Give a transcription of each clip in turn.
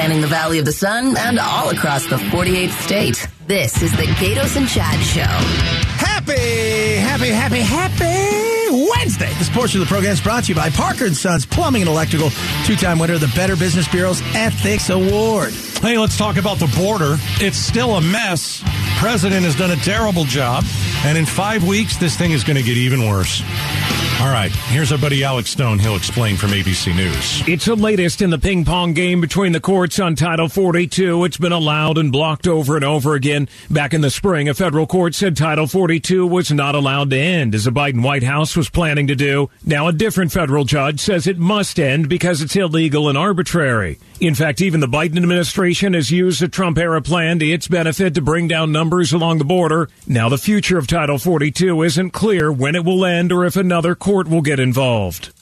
spanning the Valley of the Sun and all across the 48th state. This is the Gaydos and Chad Show. Happy, happy, happy, happy Wednesday. This portion of the program is brought to you by Parker and Sons Plumbing and Electrical, two-time winner of the Better Business Bureau's Ethics Award. Hey, let's talk about the border. It's still a mess. President has done a terrible job, and in five weeks, this thing is going to get even worse. All right, here's our buddy Alex Stone. He'll explain from ABC News. It's the latest in the ping pong game between the courts on Title 42. It's been allowed and blocked over and over again. Back in the spring, a federal court said Title 42 was not allowed to end, as the Biden White House was planning to do. Now, a different federal judge says it must end because it's illegal and arbitrary. In fact, even the Biden administration has used the Trump era plan to its benefit to bring down numbers along the border. Now, the future of Title 42 isn't clear when it will end or if another court will get involved.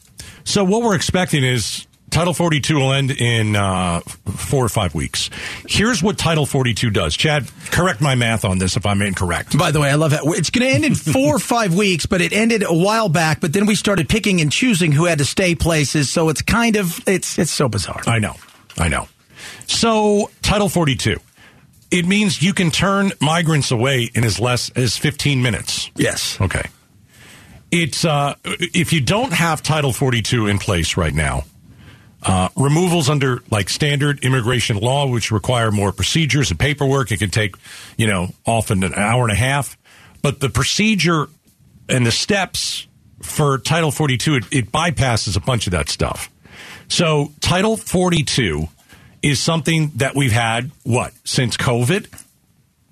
So, what we're expecting is Title 42 will end in uh, four or five weeks. Here's what Title 42 does. Chad, correct my math on this if I'm incorrect. By the way, I love it. It's going to end in four or five weeks, but it ended a while back. But then we started picking and choosing who had to stay places. So it's kind of it's it's so bizarre. I know. I know. So, Title 42. It means you can turn migrants away in as less as 15 minutes. Yes. Okay. It's uh, if you don't have Title 42 in place right now, uh, removals under like standard immigration law, which require more procedures and paperwork, it can take, you know, often an hour and a half. But the procedure and the steps for Title 42, it, it bypasses a bunch of that stuff. So Title 42 is something that we've had, what, since COVID?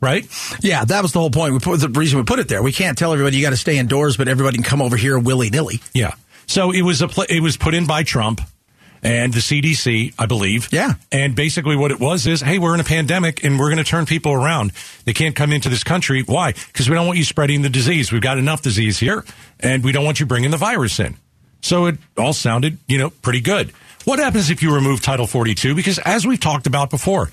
Right? Yeah, that was the whole point. We put the reason we put it there. We can't tell everybody you got to stay indoors, but everybody can come over here willy nilly. Yeah. So it was a pl- it was put in by Trump and the CDC, I believe. Yeah. And basically what it was is, hey, we're in a pandemic and we're going to turn people around. They can't come into this country. Why? Because we don't want you spreading the disease. We've got enough disease here and we don't want you bringing the virus in. So it all sounded, you know, pretty good. What happens if you remove Title 42? Because as we've talked about before,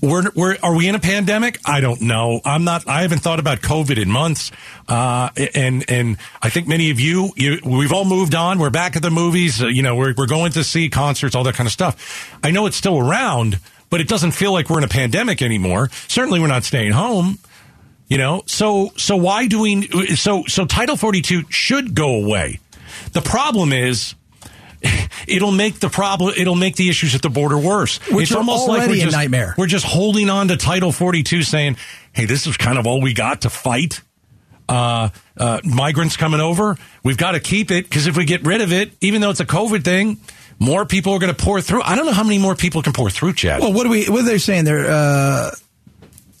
we're, we're, are we in a pandemic? I don't know. I'm not. I haven't thought about COVID in months. Uh, and and I think many of you, you, we've all moved on. We're back at the movies. Uh, you know, we're we're going to see concerts, all that kind of stuff. I know it's still around, but it doesn't feel like we're in a pandemic anymore. Certainly, we're not staying home. You know, so so why do we? So so Title 42 should go away. The problem is it'll make the problem it'll make the issues at the border worse Which it's almost like we're a just, nightmare. we're just holding on to title 42 saying hey this is kind of all we got to fight uh, uh, migrants coming over we've got to keep it because if we get rid of it even though it's a covid thing more people are going to pour through i don't know how many more people can pour through chad Well, what are we? What are they saying? There, uh,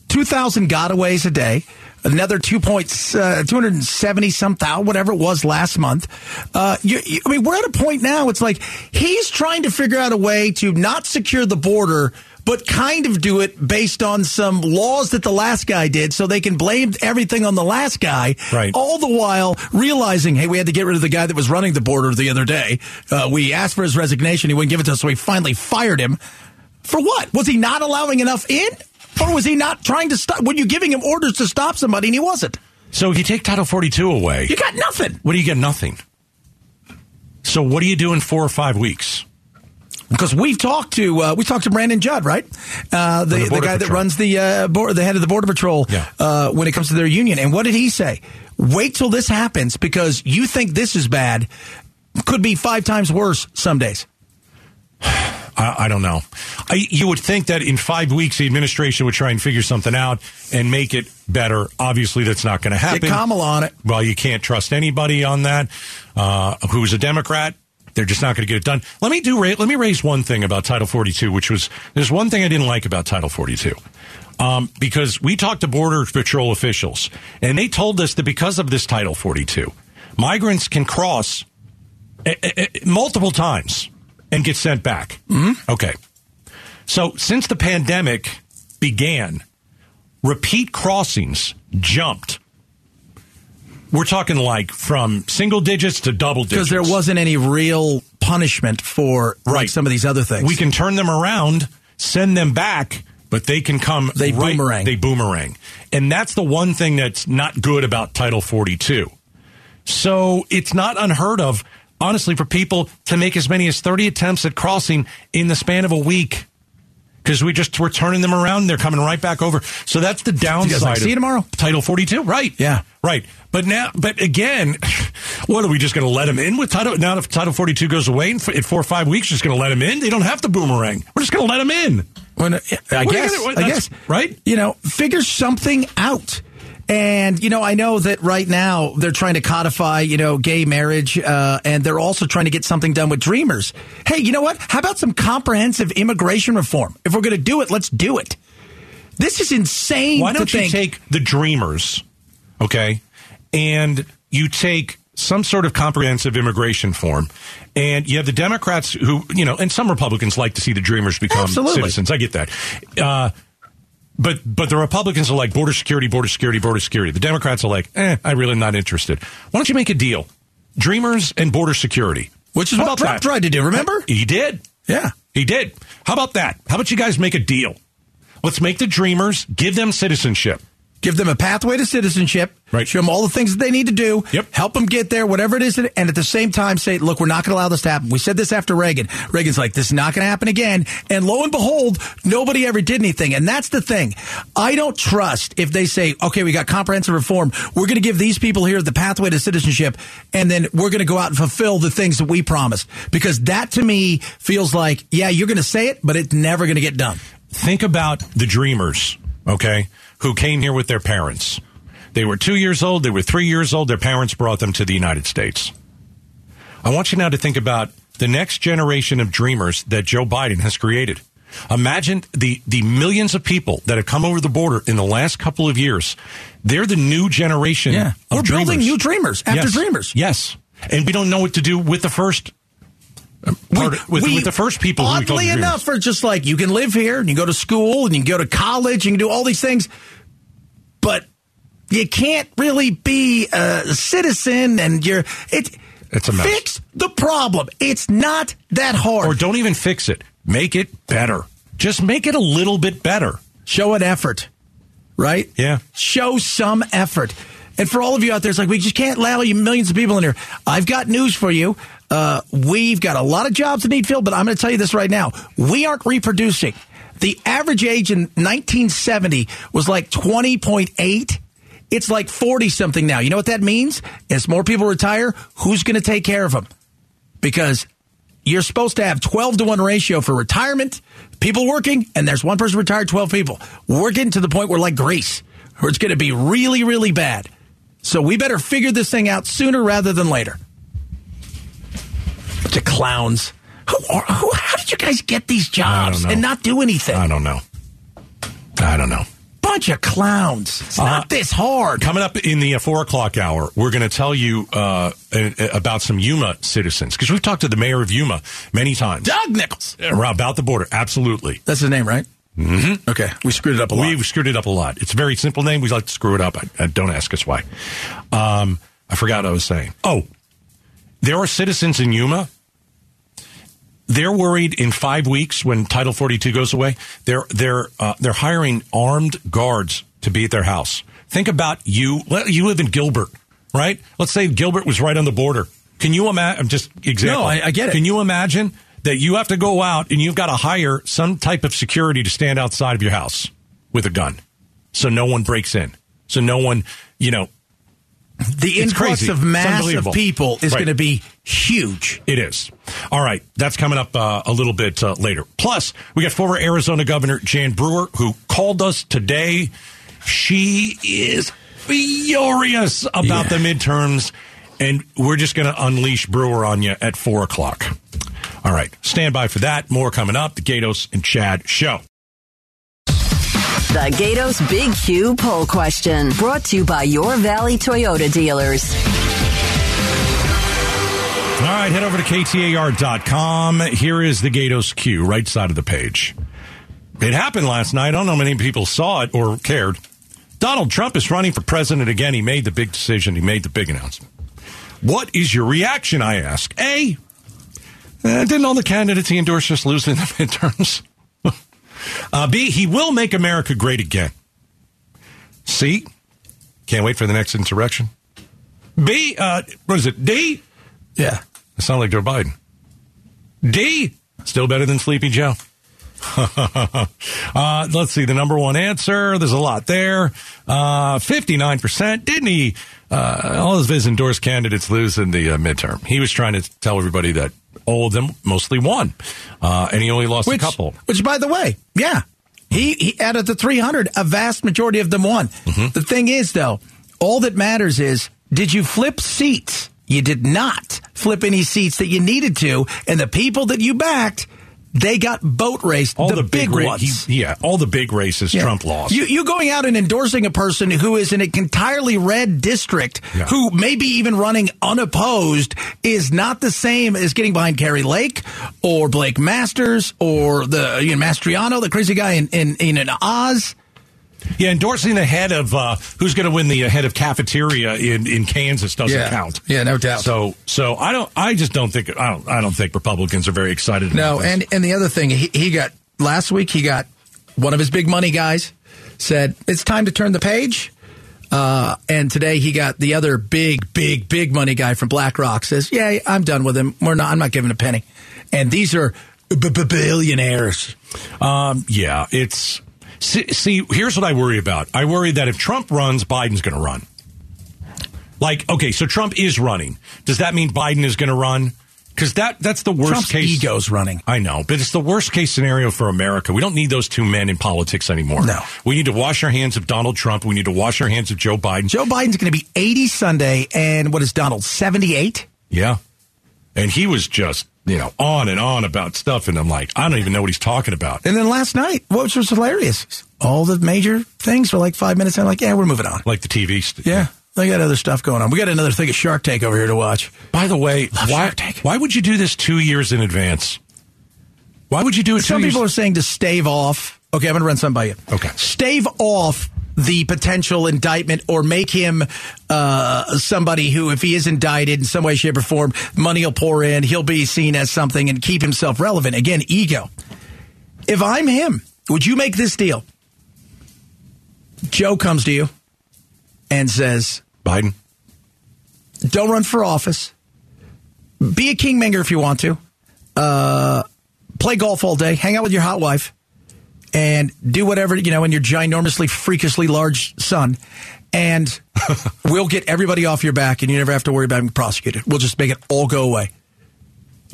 two thousand gotaways a day. Another two points, uh, two hundred and seventy some thousand, whatever it was last month. Uh, you, you, I mean, we're at a point now. It's like he's trying to figure out a way to not secure the border, but kind of do it based on some laws that the last guy did, so they can blame everything on the last guy. Right. All the while realizing, hey, we had to get rid of the guy that was running the border the other day. Uh, we asked for his resignation, he wouldn't give it to us, so we finally fired him. For what? Was he not allowing enough in? Or was he not trying to stop? Were you giving him orders to stop somebody and he wasn't? so if you take title 42 away You got nothing. what do you get nothing so what do you do in four or five weeks Because we've talked to uh, we talked to Brandon Judd, right? Uh, the, the the, guy that runs the uh, board, the head of the border patrol. Yeah. Uh, when it comes to their union, and what did he say? Wait till this happens because you think this is bad. Could be five times worse some days. I, I don't know. I, you would think that in five weeks the administration would try and figure something out and make it better. Obviously, that's not going to happen. Get Kamala on it. Well, you can't trust anybody on that. Uh, who's a Democrat? They're just not going to get it done. Let me do. Let me raise one thing about Title 42, which was there's one thing I didn't like about Title 42. Um, because we talked to Border Patrol officials, and they told us that because of this Title 42, migrants can cross eh, eh, eh, multiple times and get sent back. Mm-hmm. Okay. So since the pandemic began, repeat crossings jumped. We're talking like from single digits to double digits. Because there wasn't any real punishment for like Right. some of these other things. We can turn them around, send them back, but they can come. They right- boomerang. They boomerang, and that's the one thing that's not good about Title 42. So it's not unheard of, honestly, for people to make as many as 30 attempts at crossing in the span of a week. because we just we're turning them around. They're coming right back over. So that's the downside. like, see you tomorrow? Title 42, right? Yeah. right. But now, but again, what are we just going to let them in with title? Now, if Title 42 goes away in, four or five weeks, just going to let them in. They don't have to boomerang. We're just going to let them in. When, I What guess, gonna- I guess, right? You know, figure something out. And you know, I know that right now they're trying to codify, you know, gay marriage, uh, and they're also trying to get something done with Dreamers. Hey, you know what? How about some comprehensive immigration reform? If we're going to do it, let's do it. This is insane. Why don't you think- take the Dreamers, okay, and you take some sort of comprehensive immigration form, and you have the Democrats who, you know, and some Republicans like to see the Dreamers become Absolutely. citizens. I get that. Uh, but but the Republicans are like border security, border security, border security. The Democrats are like, eh, I'm really not interested. Why don't you make a deal? Dreamers and border security. Which is How what Trump that? tried to do, remember? He did. Yeah. He did. How about that? How about you guys make a deal? Let's make the Dreamers, give them citizenship. Give them a pathway to citizenship. Right. Show them all the things that they need to do. Yep. Help them get there, whatever it is. And at the same time, say, look, we're not going to allow this to happen. We said this after Reagan. Reagan's like, this is not going to happen again. And lo and behold, nobody ever did anything. And that's the thing. I don't trust if they say, okay, we got comprehensive reform. We're going to give these people here the pathway to citizenship. And then we're going to go out and fulfill the things that we promised. Because that to me feels like, yeah, you're going to say it, but it's never going to get done. think about the dreamers, okay, who came here with their parents. They were two years old, they were three years old, their parents brought them to the United States. I want you now to think about the next generation of dreamers that Joe Biden has created. Imagine the, the millions of people that have come over the border in the last couple of years. They're the new generation. Yeah. We're building new dreamers after Yes. dreamers. Yes. And we don't know what to do with the first. Part, with, We- with the first people who we oddly enough are just like you can live here and you can go to school and you can go to college and you can do all these things but you can't really be a citizen and you're it It's a mess. fix the problem it's not that hard or don't even fix it. Make it better. Just make it a little bit better. show an effort right Yeah. show some effort and for all of you out there it's like we just can't allow you millions of people in here i've got news for you uh, we've got a lot of jobs that need filled but i'm going to tell you this right now we aren't reproducing the average age in 1970 was like 20.8 it's like 40 something now you know what that means as more people retire who's going to take care of them because you're supposed to have 12 to 1 ratio for retirement, people working, and there's one person retired, 12 people. We're getting to the point where, like Greece, where it's going to be really, really bad. So we better figure this thing out sooner rather than later. Bunch of clowns. Who are, who, how did you guys get these jobs and not do anything? I don't know. I don't know. Bunch of clowns. It's Uh, not this hard. Coming up in the uh, four o'clock hour, we're going to tell you uh, about some Yuma citizens because we've talked to the mayor of Yuma many times Doug Nicholls. About the border. Absolutely, That's his name, right? Mm-hmm. Okay. We screwed it up a lot. we've screwed it up a lot. It's a very simple name. We like to screw it up. I, I, don't ask us why. Um, I forgot what I was saying. Oh, there are citizens in Yuma. They're worried in five weeks when Title 42 goes away. They're they're uh, they're hiring armed guards to be at their house. Think about you. You live in Gilbert, right? Let's say Gilbert was right on the border. Can you imagine? Just example. No, I- I get it. Can you imagine that you have to go out and you've got to hire some type of security to stand outside of your house with a gun, so no one breaks in, so no one, you know, the it's influx crazy. of mass of people is Right. going to be huge. It is. All right. That's coming up uh, a little bit uh, later. Plus, we got former Arizona Governor Jan Brewer, who called us today. She is furious about Yeah. the midterms, and we're just going to unleash Brewer on you at 4 o'clock. All right. Stand by for that. More coming up. The Gaydos and Chad Show. The Gaydos Big Q poll question brought to you by your Valley Toyota dealers. All right, head over to KTAR.com. Here is the Gaydos Q, right side of the page. It happened last night. I don't know how many people saw it or cared. Donald Trump is running for president again. He made the big decision, he made the big announcement. What is your reaction, I ask? A, uh, didn't all the candidates he endorsed just lose in the midterms? uh, B, he will make America great again. C, can't wait for the next insurrection. B, uh, what is it? D, Yeah. I sound like Joe Biden. D, still better than Sleepy Joe. uh, let's see the number one answer. There's a lot there. Uh, 59%. Didn't he? Uh, all of his endorsed candidates lose in the uh, midterm. He was trying to tell everybody that all of them mostly won. Uh, and he only lost which, a couple. Which, by the way, yeah, he, he out of the 300, a vast majority of them won. Mm-hmm. The thing is, though, all that matters is did you flip seats? You did not flip any seats that you needed to, and the people that you backed, they got boat raced. All the, the, big, ra- ones. he- yeah, all the big races Yeah. Trump lost. You, you going out and endorsing a person who is in an entirely red district, Yeah. who maybe even running unopposed, is not the same as getting behind Kari Lake or Blake Masters or the you know, Mastriano, the crazy guy in in, in Oz. Yeah, endorsing the head of uh, who's going to win the uh, head of cafeteria in, in Kansas doesn't count. Yeah, no doubt. So, so I don't. I just don't think. I don't. I don't think Republicans are very excited. about No, this. and and the other thing, he, he got last week. He got one of his big money guys said it's time to turn the page. Uh, and today he got the other big, big, big money guy from BlackRock says, "Yeah, I'm done with him. We're not. I'm not giving a penny." And these are b- b- billionaires. Um, yeah, it's see, see. Here's what I worry about. I worry that if Trump runs, Biden's going to run. Like, okay, so Trump is running. Does that mean Biden is going to run? Because that that's the worst Trump's case. ego's running. I know, but it's the worst case scenario for America. We don't need those two men in politics anymore. No. we need to wash our hands of Donald Trump. We need to wash our hands of Joe Biden. Joe Biden's going to be 80 Sunday, and what is Donald 78? Yeah, and he was just you know on and on about stuff, and I'm like, I don't even know what he's talking about. And then last night, which was hilarious, all the major things for like five minutes. And I'm like, yeah, we're moving on. Like the TV. St- Yeah, they got other stuff going on. We got another thing of Shark Tank over here to watch. By the way, Love why, why would you do this two years in advance? Why would you do it Some people are saying to stave off. Okay, I'm going to run some by you. Okay. Stave off the potential indictment or make him uh, somebody who, if he is indicted in some way, shape, or form, money will pour in. He'll be seen as something and keep himself relevant. Again, ego. If I'm him, would you make this deal? Joe comes to you and says, Biden. don't run for office. Be a kingmaker if you want to. Uh, play golf all day. Hang out with your hot wife. And do whatever, you know, in your ginormously, freakishly large son. And we'll get everybody off your back and you never have to worry about being prosecuted. We'll just make it all go away.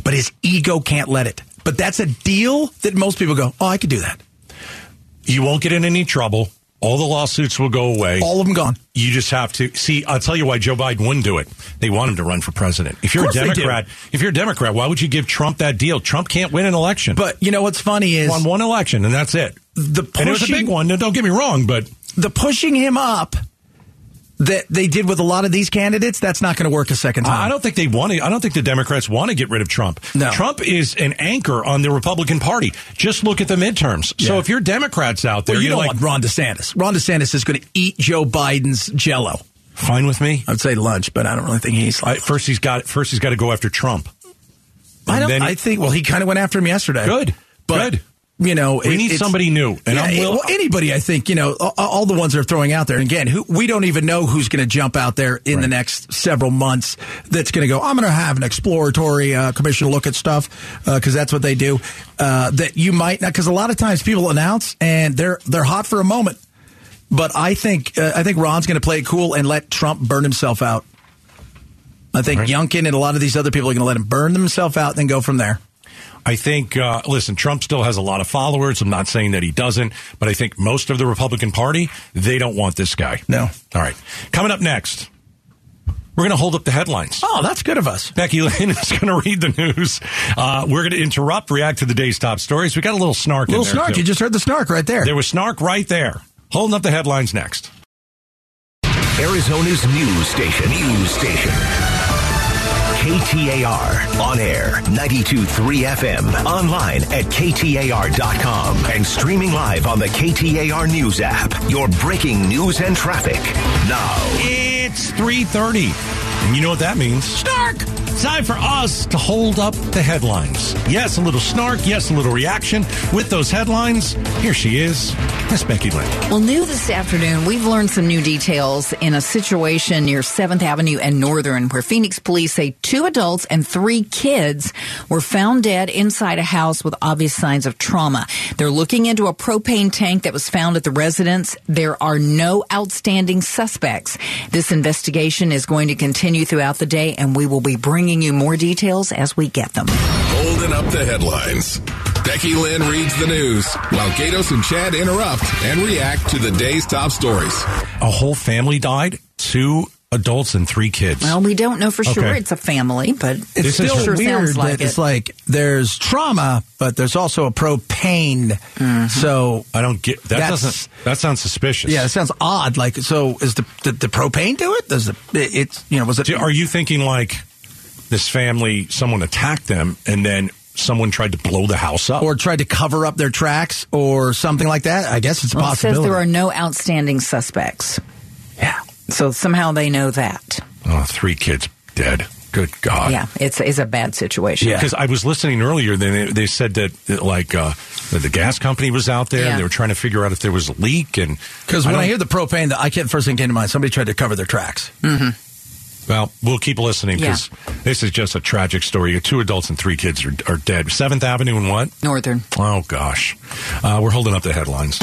But his ego can't let it. But that's a deal that most people go, oh, I could do that. You won't get in any trouble. All the lawsuits will go away. All of them gone. You just have to see. I'll tell you why Joe Biden wouldn't do it. They want him to run for president. If you're a Of they do. Democrat, if you're a Democrat, why would you give Trump that deal? Trump can't win an election. But you know what's funny is won one election, and that's it. the And it was a big one. No, Don't get me wrong, but the pushing him up that they did with a lot of these candidates, that's not going to work a second time. I don't think they want to. I don't think the Democrats want to get rid of Trump. No. Trump is an anchor on the Republican Party. Just look at the midterms. So if you're Democrats out there, Well, you you're don't like, want Ron DeSantis. Ron DeSantis is going to eat Joe Biden's Jello. fine with me. I would say lunch, but I don't really think he's. I, first, he's got first he's got to go after Trump. I don't. then- I think. Well, he kind of went after him yesterday. Good. but Good. You know, We it- need somebody new, and yeah, will- well, anybody. I think you know all, all the ones they're throwing out there. And again, who we don't even know who's going to jump out there in the next several months. That's going to go. I'm going to have an exploratory uh, commission to look at stuff because that's what they do. Uh, that you might not because a lot of times people announce and they're they're hot for a moment. But I think uh, I think Ron's going to play it cool and let Trump burn himself out. I think Right. Youngkin and a lot of these other people are going to let him burn themselves out and then go from there. I think, uh, listen, Trump still has a lot of followers. I'm not saying that he doesn't, but I think most of the Republican Party, they don't want this guy. No. All right. Coming up next, we're going to hold up the headlines. Oh, that's good of us. Becky Lynn is going to read the news. Uh, we're going to interrupt, react to the day's top stories. We got a little snark little in there. snark. too. You just heard the snark right there. there was snark right there. Holding up the headlines next. Arizona's news station. News station. KTAR. On air. 92.3 FM. Online at KTAR.com. And streaming live on the KTAR News app. Your breaking news and traffic. Now. It's 3.30. And you know what that means? snark. It's time for us to hold up the headlines. Yes, a little snark. Yes, a little reaction. With those headlines, here she is, Miss Becky Lynn. Well, new this afternoon, we've learned some new details in a situation near 7th Avenue and Northern where Phoenix police say two adults and three kids were found dead inside a house with obvious signs of trauma. They're looking into a propane tank that was found at the residence. There are no outstanding suspects. This investigation is going to continue throughout the day, and we will be bringing you more details as we get them. Holding up the headlines. Becky Lynn reads the news while Gaydos and Chad interrupt and react to the day's top stories. A whole family died. Two adults and three kids. Well, we don't know for sure Okay. it's a family, but It's This is still sure weird sounds like that it's like there's trauma, but there's also a propane. Mm-hmm. So I don't get that. Doesn't that sounds suspicious? yeah, it sounds odd. Like, so is the did the propane do it? Does the it- it's you know was it? Do- Are you thinking like this family? Someone attacked them, and then someone tried to blow the house up. or tried to cover up their tracks or something like that? I guess it's a Well, it says possibility. there are no outstanding suspects. Yeah. So somehow they know that. oh, three kids dead. Good God. Yeah, it's it's a bad situation. Yeah. Because I was listening earlier, they, they said that, that, like uh, the gas company was out there Yeah. and they were trying to figure out if there was a leak. And Because when I, don't- hear the propane, I can't first thing came to mind. Somebody tried to cover their tracks. Well, we'll keep listening Yeah. because this is just a tragic story. Two adults and three kids are, are dead. Seventh Avenue and what? Northern. Oh gosh, uh, we're holding up the headlines.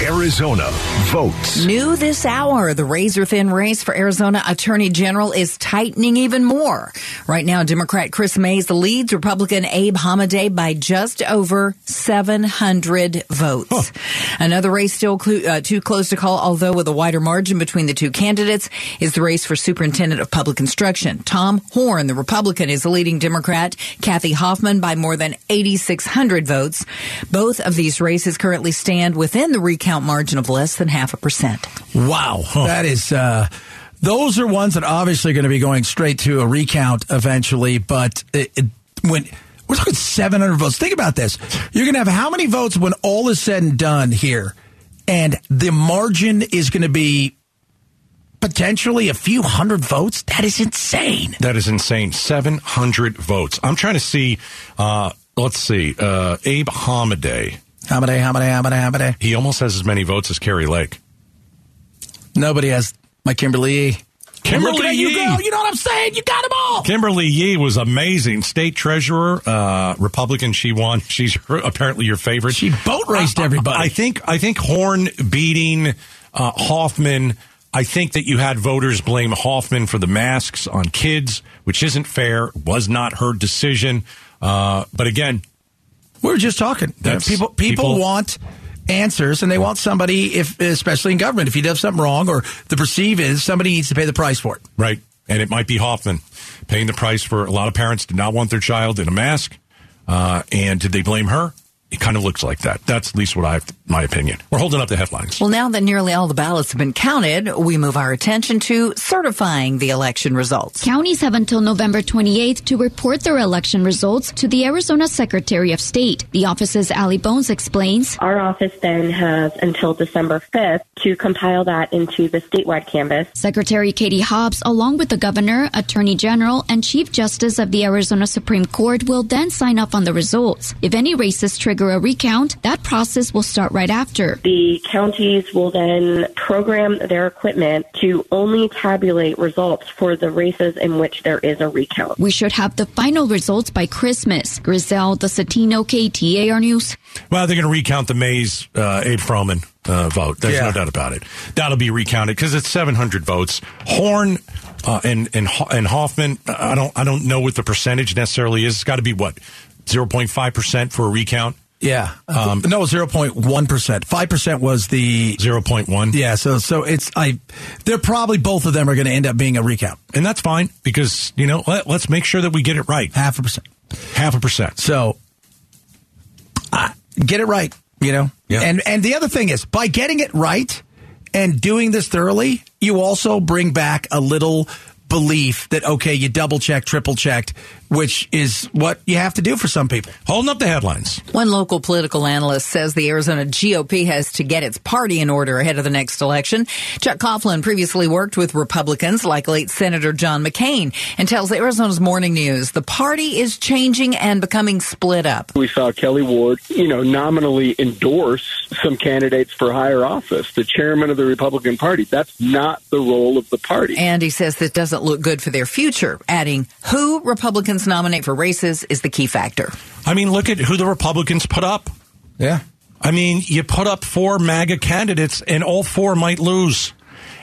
Arizona votes. New this hour, the razor thin race for Arizona Attorney General is tightening even more. Right now, Democrat Kris Mayes leads Republican Abe Hamadeh by just over 700 votes. Another race still clu- uh, too close to call, although with a wider margin between the two candidates, is the race for Superintendent of Public Instruction. Tom Horne, the Republican, is leading Democrat Kathy Hoffman by more than 8,600 votes. Both of these races currently stand within the recount margin of less than half a percent. Wow, that is. Uh, those are ones that obviously going to be going straight to a recount eventually. But it, it, when we're talking 700 votes, think about this: you're going to have how many votes when all is said and done here, and the margin is going to be potentially a few hundred votes. That is insane. That is insane. 700 votes. I'm trying to see, uh, let's see, uh, Abe Hamadeh. How many? How many? How many? How many? He almost has as many votes as Kari Lake. Nobody has my Kimberly. Yee. Kimberly at you go. You know what I'm saying? You got them all. Kimberly Yee was amazing. State treasurer, uh, Republican. She won. She's her- apparently your favorite. She boat raced I- I- everybody. I think. I think Horne beating uh, Hoffman. I think that you had voters blame Hoffman for the masks on kids, which isn't fair. Was not her decision. Uh, but again, We were just talking. People, people people- want answers, and they want somebody, if especially in government, if he does something wrong, or the perceive is somebody needs to pay the price for it. right, and it might be Hoffman paying the price for a lot of parents did not want their child in a mask. Uh, and did they blame her? It kind of looks like that. That's at least what I, have my opinion. We're holding up the headlines. Well, now that nearly all the ballots have been counted, we move our attention to certifying the election results. Counties have until November 28th to report their election results to the Arizona Secretary of State. The office's Allie Bones explains. Our office then has until December 5th to compile that into the statewide canvas. Secretary Katie Hobbs, along with the governor, attorney general, and chief justice of the Arizona Supreme Court, will then sign off on the results. If any races trigger a recount, that process will start right after. The counties will then program their equipment to only tabulate results for the races in which there is a recount. We should have the final results by Christmas. Griselda Zetino KTAR News. Well, they're going to recount the Mayes uh, Abe Froman uh, vote. There's Yeah. no doubt about it. That'll be recounted because it's 700 votes. Horne uh, and and and Hoffman. I don't I don't know what the percentage necessarily is. It's got to be what 0.5 percent for a recount. Yeah. Um, no, 0.1%. 5% was the 0.1. Yeah, so so it's I they're probably both of them are going to end up being a recount. and that's fine because you know let, let's make sure that we get it right. Half a percent. Half a percent. So uh, get it right, you know. Yeah. And and the other thing is by getting it right and doing this thoroughly, you also bring back a little belief that okay, you double check, triple checked, which is what you have to do for some people. Holding up the headlines. One local political analyst says the Arizona GOP has to get its party in order ahead of the next election. Chuck Coughlin previously worked with Republicans like late Senator John McCain and tells Arizona's Morning News the party is changing and becoming split up. We saw Kelli Ward, you know, nominally endorse some candidates for higher office, the chairman of the Republican Party. That's not the role of the party. And he says this doesn't look good for their future, adding, who Republicans nominate for races is the key factor. I mean, look at who the Republicans put up. Yeah. I mean, you put up four MAGA candidates, and all four might lose.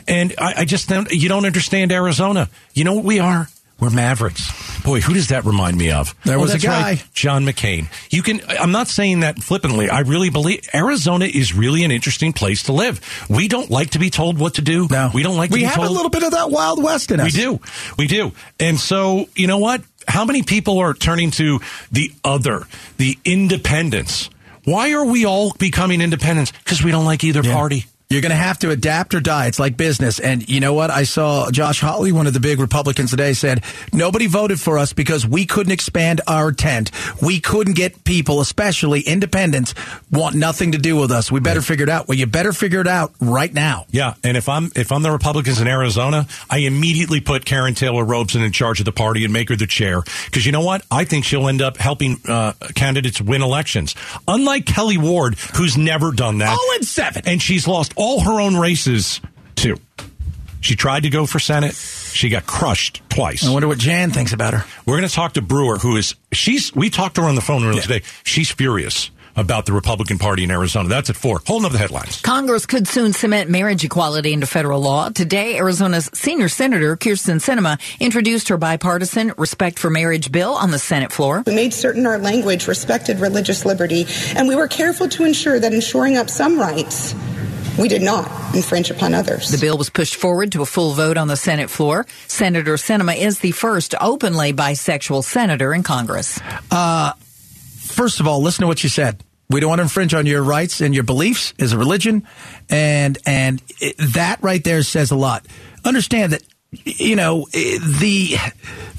And I, I just don't, you don't understand Arizona. You know what we are? We're Mavericks. Boy, who does that remind me of? There Oh, was a guy. right, John McCain. You can. I'm not saying that flippantly. I really believe Arizona is really an interesting place to live. We don't like to be told what to do. No. we don't like. To We be have told, a little bit of that Wild West in us. we do. We do. And so, you know what? How many people are turning to the other, the independents? Why are we all becoming independents? Because we don't like either Yeah. party. You're going to have to adapt or die. It's like business. And you know what? I saw Josh Hawley, one of the big Republicans today, said nobody voted for us because we couldn't expand our tent. We couldn't get people, especially independents, want nothing to do with us. We better figure it out. Well, you better figure it out right now. Yeah, and if I'm if I'm the Republicans in Arizona, I immediately put Karrin Taylor Robson in charge of the party and make her the chair because you know what? I think she'll end up helping uh, candidates win elections. Unlike Kelli Ward, who's never done that. Oh, and seven. and she's lost all her own races too. She tried to go for Senate. She got crushed twice. I wonder what Jan thinks about her. We're going to talk to Brewer, who is she's. We talked to her on the phone earlier today. She's furious about the Republican Party in Arizona. That's at four. Holding up the headlines. Congress could soon cement marriage equality into federal law. Today, Arizona's senior senator, Kyrsten Sinema, introduced her bipartisan Respect for Marriage bill on the Senate floor. We made certain our language respected religious liberty, and we were careful to ensure that in shoring up some rights, we did not infringe upon others. The bill was pushed forward to a full vote on the Senate floor. Senator Sinema is the first openly bisexual senator in Congress. Uh, first of all, listen to what you said. We don't want to infringe on your rights and your beliefs as a religion, and and it, that right there says a lot. Understand that you know eh, the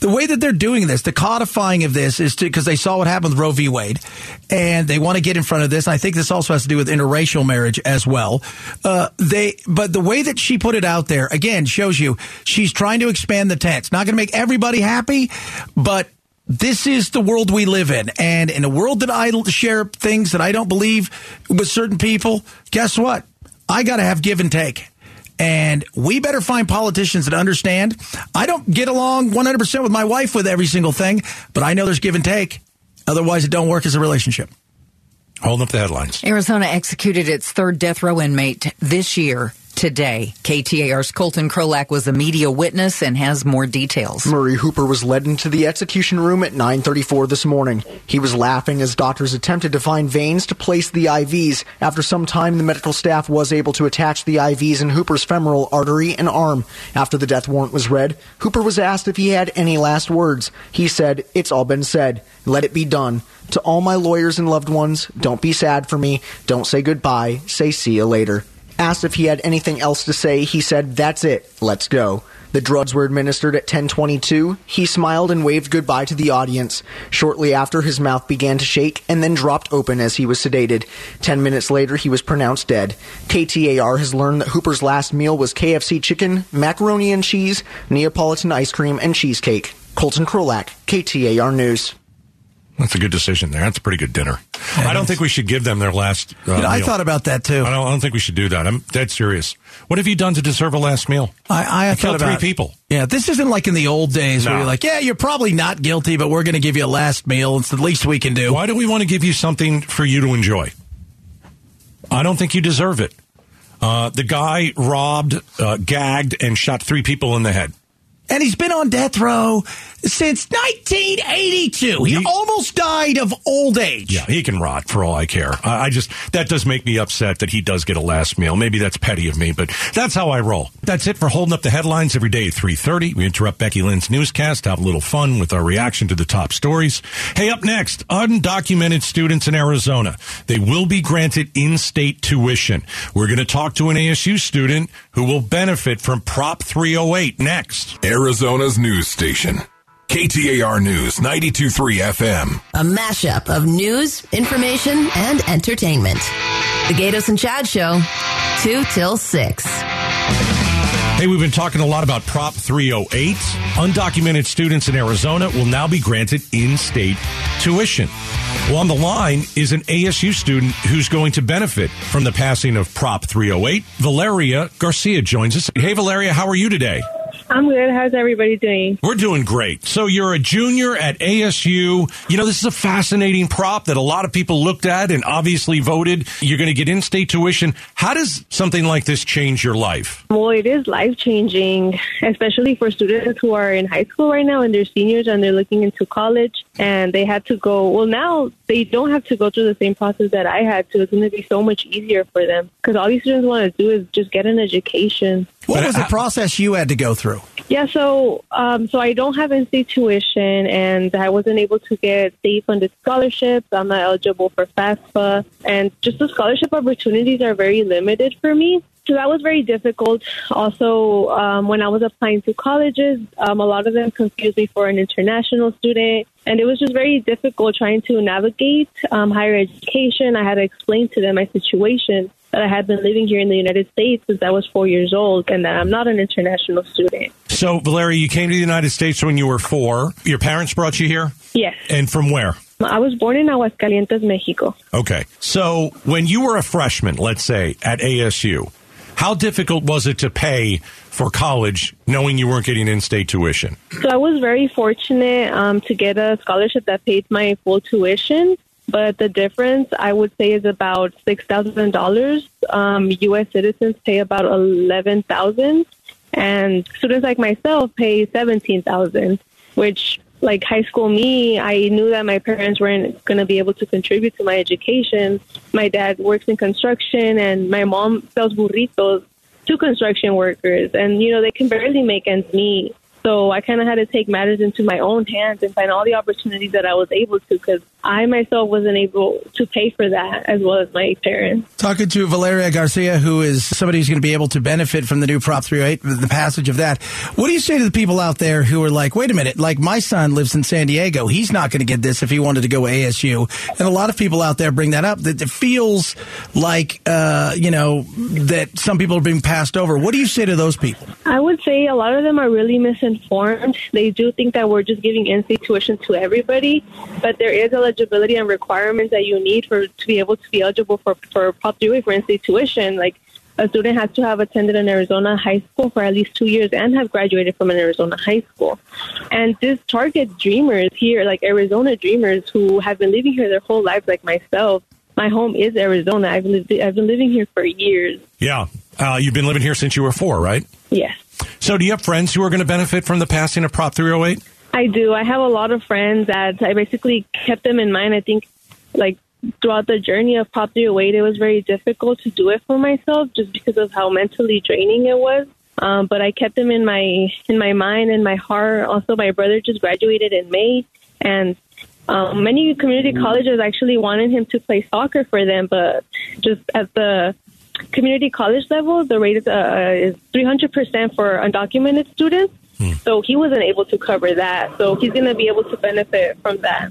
the way that they're doing this, the codifying of this is because they saw what happened with Roe v. Wade, and they want to get in front of this. And I think this also has to do with interracial marriage as well. Uh, they, but the way that she put it out there again shows you she's trying to expand the tent. It's not going to make everybody happy, but this is the world we live in. And in a world that I share things that I don't believe with certain people, guess what? I got to have give and take. And we better find politicians that understand. I don't get along 100% with my wife with every single thing, but I know there's give and take. Otherwise, it don't work as a relationship. Holding up the headlines. Arizona executed its third death row inmate this year. Today, KTAR's Colton Krolak was a media witness and has more details. Murray Hooper was led into the execution room at 9:34 this morning. He was laughing as doctors attempted to find veins to place the IVs. After some time, the medical staff was able to attach the IVs in Hooper's femoral artery and arm. After the death warrant was read, Hooper was asked if he had any last words. He said, "It's all been said. Let it be done." To all my lawyers and loved ones, don't be sad for me. Don't say goodbye. Say see you later. Asked if he had anything else to say, he said, That's it. Let's go. The drugs were administered at 1022. He smiled and waved goodbye to the audience. Shortly after, his mouth began to shake and then dropped open as he was sedated. Ten minutes later, he was pronounced dead. KTAR has learned that Hooper's last meal was KFC chicken, macaroni and cheese, Neapolitan ice cream, and cheesecake. Colton Krolak, KTAR News. That's a good decision there. That's a pretty good dinner. I don't think we should give them their last. Uh, You know, I thought about that too. I don't, I don't think we should do that. I'm dead serious. What have you done to deserve a last meal? I, I thought killed three people. Yeah, this isn't like in the old days where you're like, yeah, you're probably not guilty, but we're going to give you a last meal. It's the least we can do. Why do we want to give you something for you to enjoy? I don't think you deserve it. Uh, the guy robbed, uh, gagged, and shot three people in the head. And he's been on death row since 1982. He, He- almost died of old age. Yeah, he can rot for all I care. I, I just that does make me upset that he does get a last meal. Maybe that's petty of me, but that's how I roll. That's it for holding up the headlines every day at three thirty. We interrupt Becky Lynn's newscast to have a little fun with our reaction to the top stories. Hey, up next, undocumented students in Arizona. They will be granted in-state tuition. We're going to talk to an ASU student who will benefit from Prop 308 next. Arizona's news station. KTAR News 923 FM. A mashup of news, information, and entertainment. The Gaydos and Chad Show, 2 till 6. Hey, we've been talking a lot about Prop 308. Undocumented students in Arizona will now be granted in state tuition. Well, on the line is an ASU student who's going to benefit from the passing of Prop 308. Valeria Garcia joins us. Hey, Valeria, how are you today? I'm good. How's everybody doing? We're doing great. So you're a junior at ASU. You know, this is a fascinating prop that a lot of people looked at and obviously voted. You're going to get in-state tuition. How does something like this change your life? Well, it is life changing, especially for students who are in high school right now and they're seniors and they're looking into college and they had to go. Well, now they don't have to go through the same process that I had to. It's going to be so much easier for them because all these students want to do is just get an education. What was the process you had to go through? Yeah, so um, so I don't have in-state tuition, and I wasn't able to get state-funded scholarships. I'm not eligible for FAFSA, and just the scholarship opportunities are very limited for me. So that was very difficult. Also, um, when I was applying to colleges, um, a lot of them confused me for an international student. And it was just very difficult trying to navigate um, higher education. I had to explain to them my situation that I had been living here in the United States since I was four years old and that I'm not an international student. So, Valeria, you came to the United States when you were four. Your parents brought you here? Yes. And from where? I was born in Aguascalientes, Mexico. Okay. So, when you were a freshman, let's say, at ASU, how difficult was it to pay for college knowing you weren't getting in state tuition? So I was very fortunate um, to get a scholarship that paid my full tuition. But the difference, I would say, is about six thousand dollars. Um, U.S. citizens pay about eleven thousand, and students like myself pay seventeen thousand. Which, like high school me, I knew that my parents weren't going to be able to contribute to my education. My dad works in construction, and my mom sells burritos to construction workers, and you know they can barely make ends meet. So I kind of had to take matters into my own hands and find all the opportunities that I was able to because I myself wasn't able to pay for that as well as my parents. Talking to Valeria Garcia, who is somebody who's going to be able to benefit from the new Prop 308, the passage of that. What do you say to the people out there who are like, wait a minute, like my son lives in San Diego. He's not going to get this if he wanted to go ASU. And a lot of people out there bring that up that it feels like, uh, you know, that some people are being passed over. What do you say to those people? I would say a lot of them are really misinformed. They do think that we're just giving in-state tuition to everybody, but there is eligibility and requirements that you need for to be able to be eligible for for Prop 308 for in-state tuition. Like a student has to have attended an Arizona high school for at least two years and have graduated from an Arizona high school. And this targets dreamers here, like Arizona dreamers who have been living here their whole lives, like myself. My home is Arizona. I've lived, I've been living here for years. Yeah. Uh, you've been living here since you were four, right? Yes. So, do you have friends who are going to benefit from the passing of Prop 308? I do. I have a lot of friends that I basically kept them in mind. I think, like, throughout the journey of Prop 308, it was very difficult to do it for myself just because of how mentally draining it was. Um, but I kept them in my in my mind and my heart. Also, my brother just graduated in May, and um, many community colleges actually wanted him to play soccer for them, but just at the community college level, the rate is, uh, is 300% for undocumented students. Hmm. So he wasn't able to cover that. So he's going to be able to benefit from that.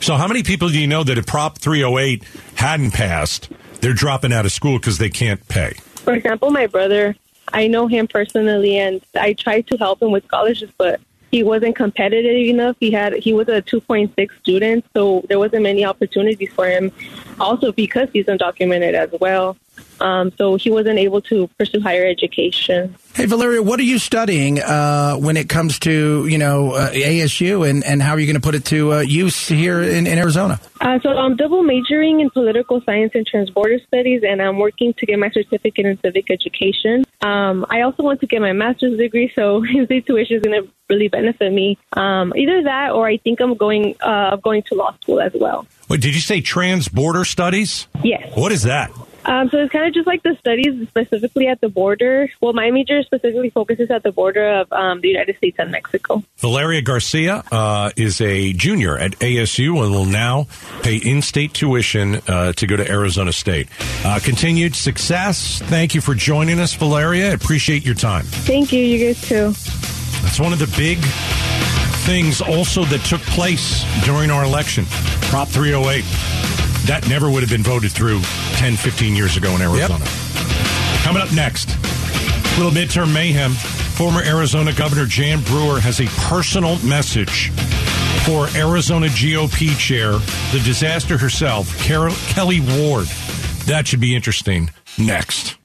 So, how many people do you know that if Prop 308 hadn't passed, they're dropping out of school because they can't pay? For example, my brother, I know him personally, and I tried to help him with scholarships, but he wasn't competitive enough. He had he was a 2.6 student, so there wasn't many opportunities for him. Also, because he's undocumented as well, um, so he wasn't able to pursue higher education. Hey, Valeria, what are you studying uh, when it comes to you know uh, ASU, and, and how are you going to put it to uh, use here in, in Arizona? Uh, so I'm double majoring in political science and transborder studies, and I'm working to get my certificate in civic education. Um, I also want to get my master's degree, so in-state tuition is going to really benefit me. Um, either that, or I think I'm going uh, going to law school as well. Wait, did you say trans-border studies? Yes. What is that? Um, so it's kind of just like the studies specifically at the border. Well, my major specifically focuses at the border of um, the United States and Mexico. Valeria Garcia uh, is a junior at ASU and will now pay in-state tuition uh, to go to Arizona State. Uh, continued success. Thank you for joining us, Valeria. Appreciate your time. Thank you. You guys too. That's one of the big things also that took place during our election. Prop 308. That never would have been voted through 10, 15 years ago in Arizona. Coming up next, little midterm mayhem. Former Arizona Governor Jan Brewer has a personal message for Arizona GOP chair, the disaster herself, Carol, Kelli Ward. That should be interesting. Next.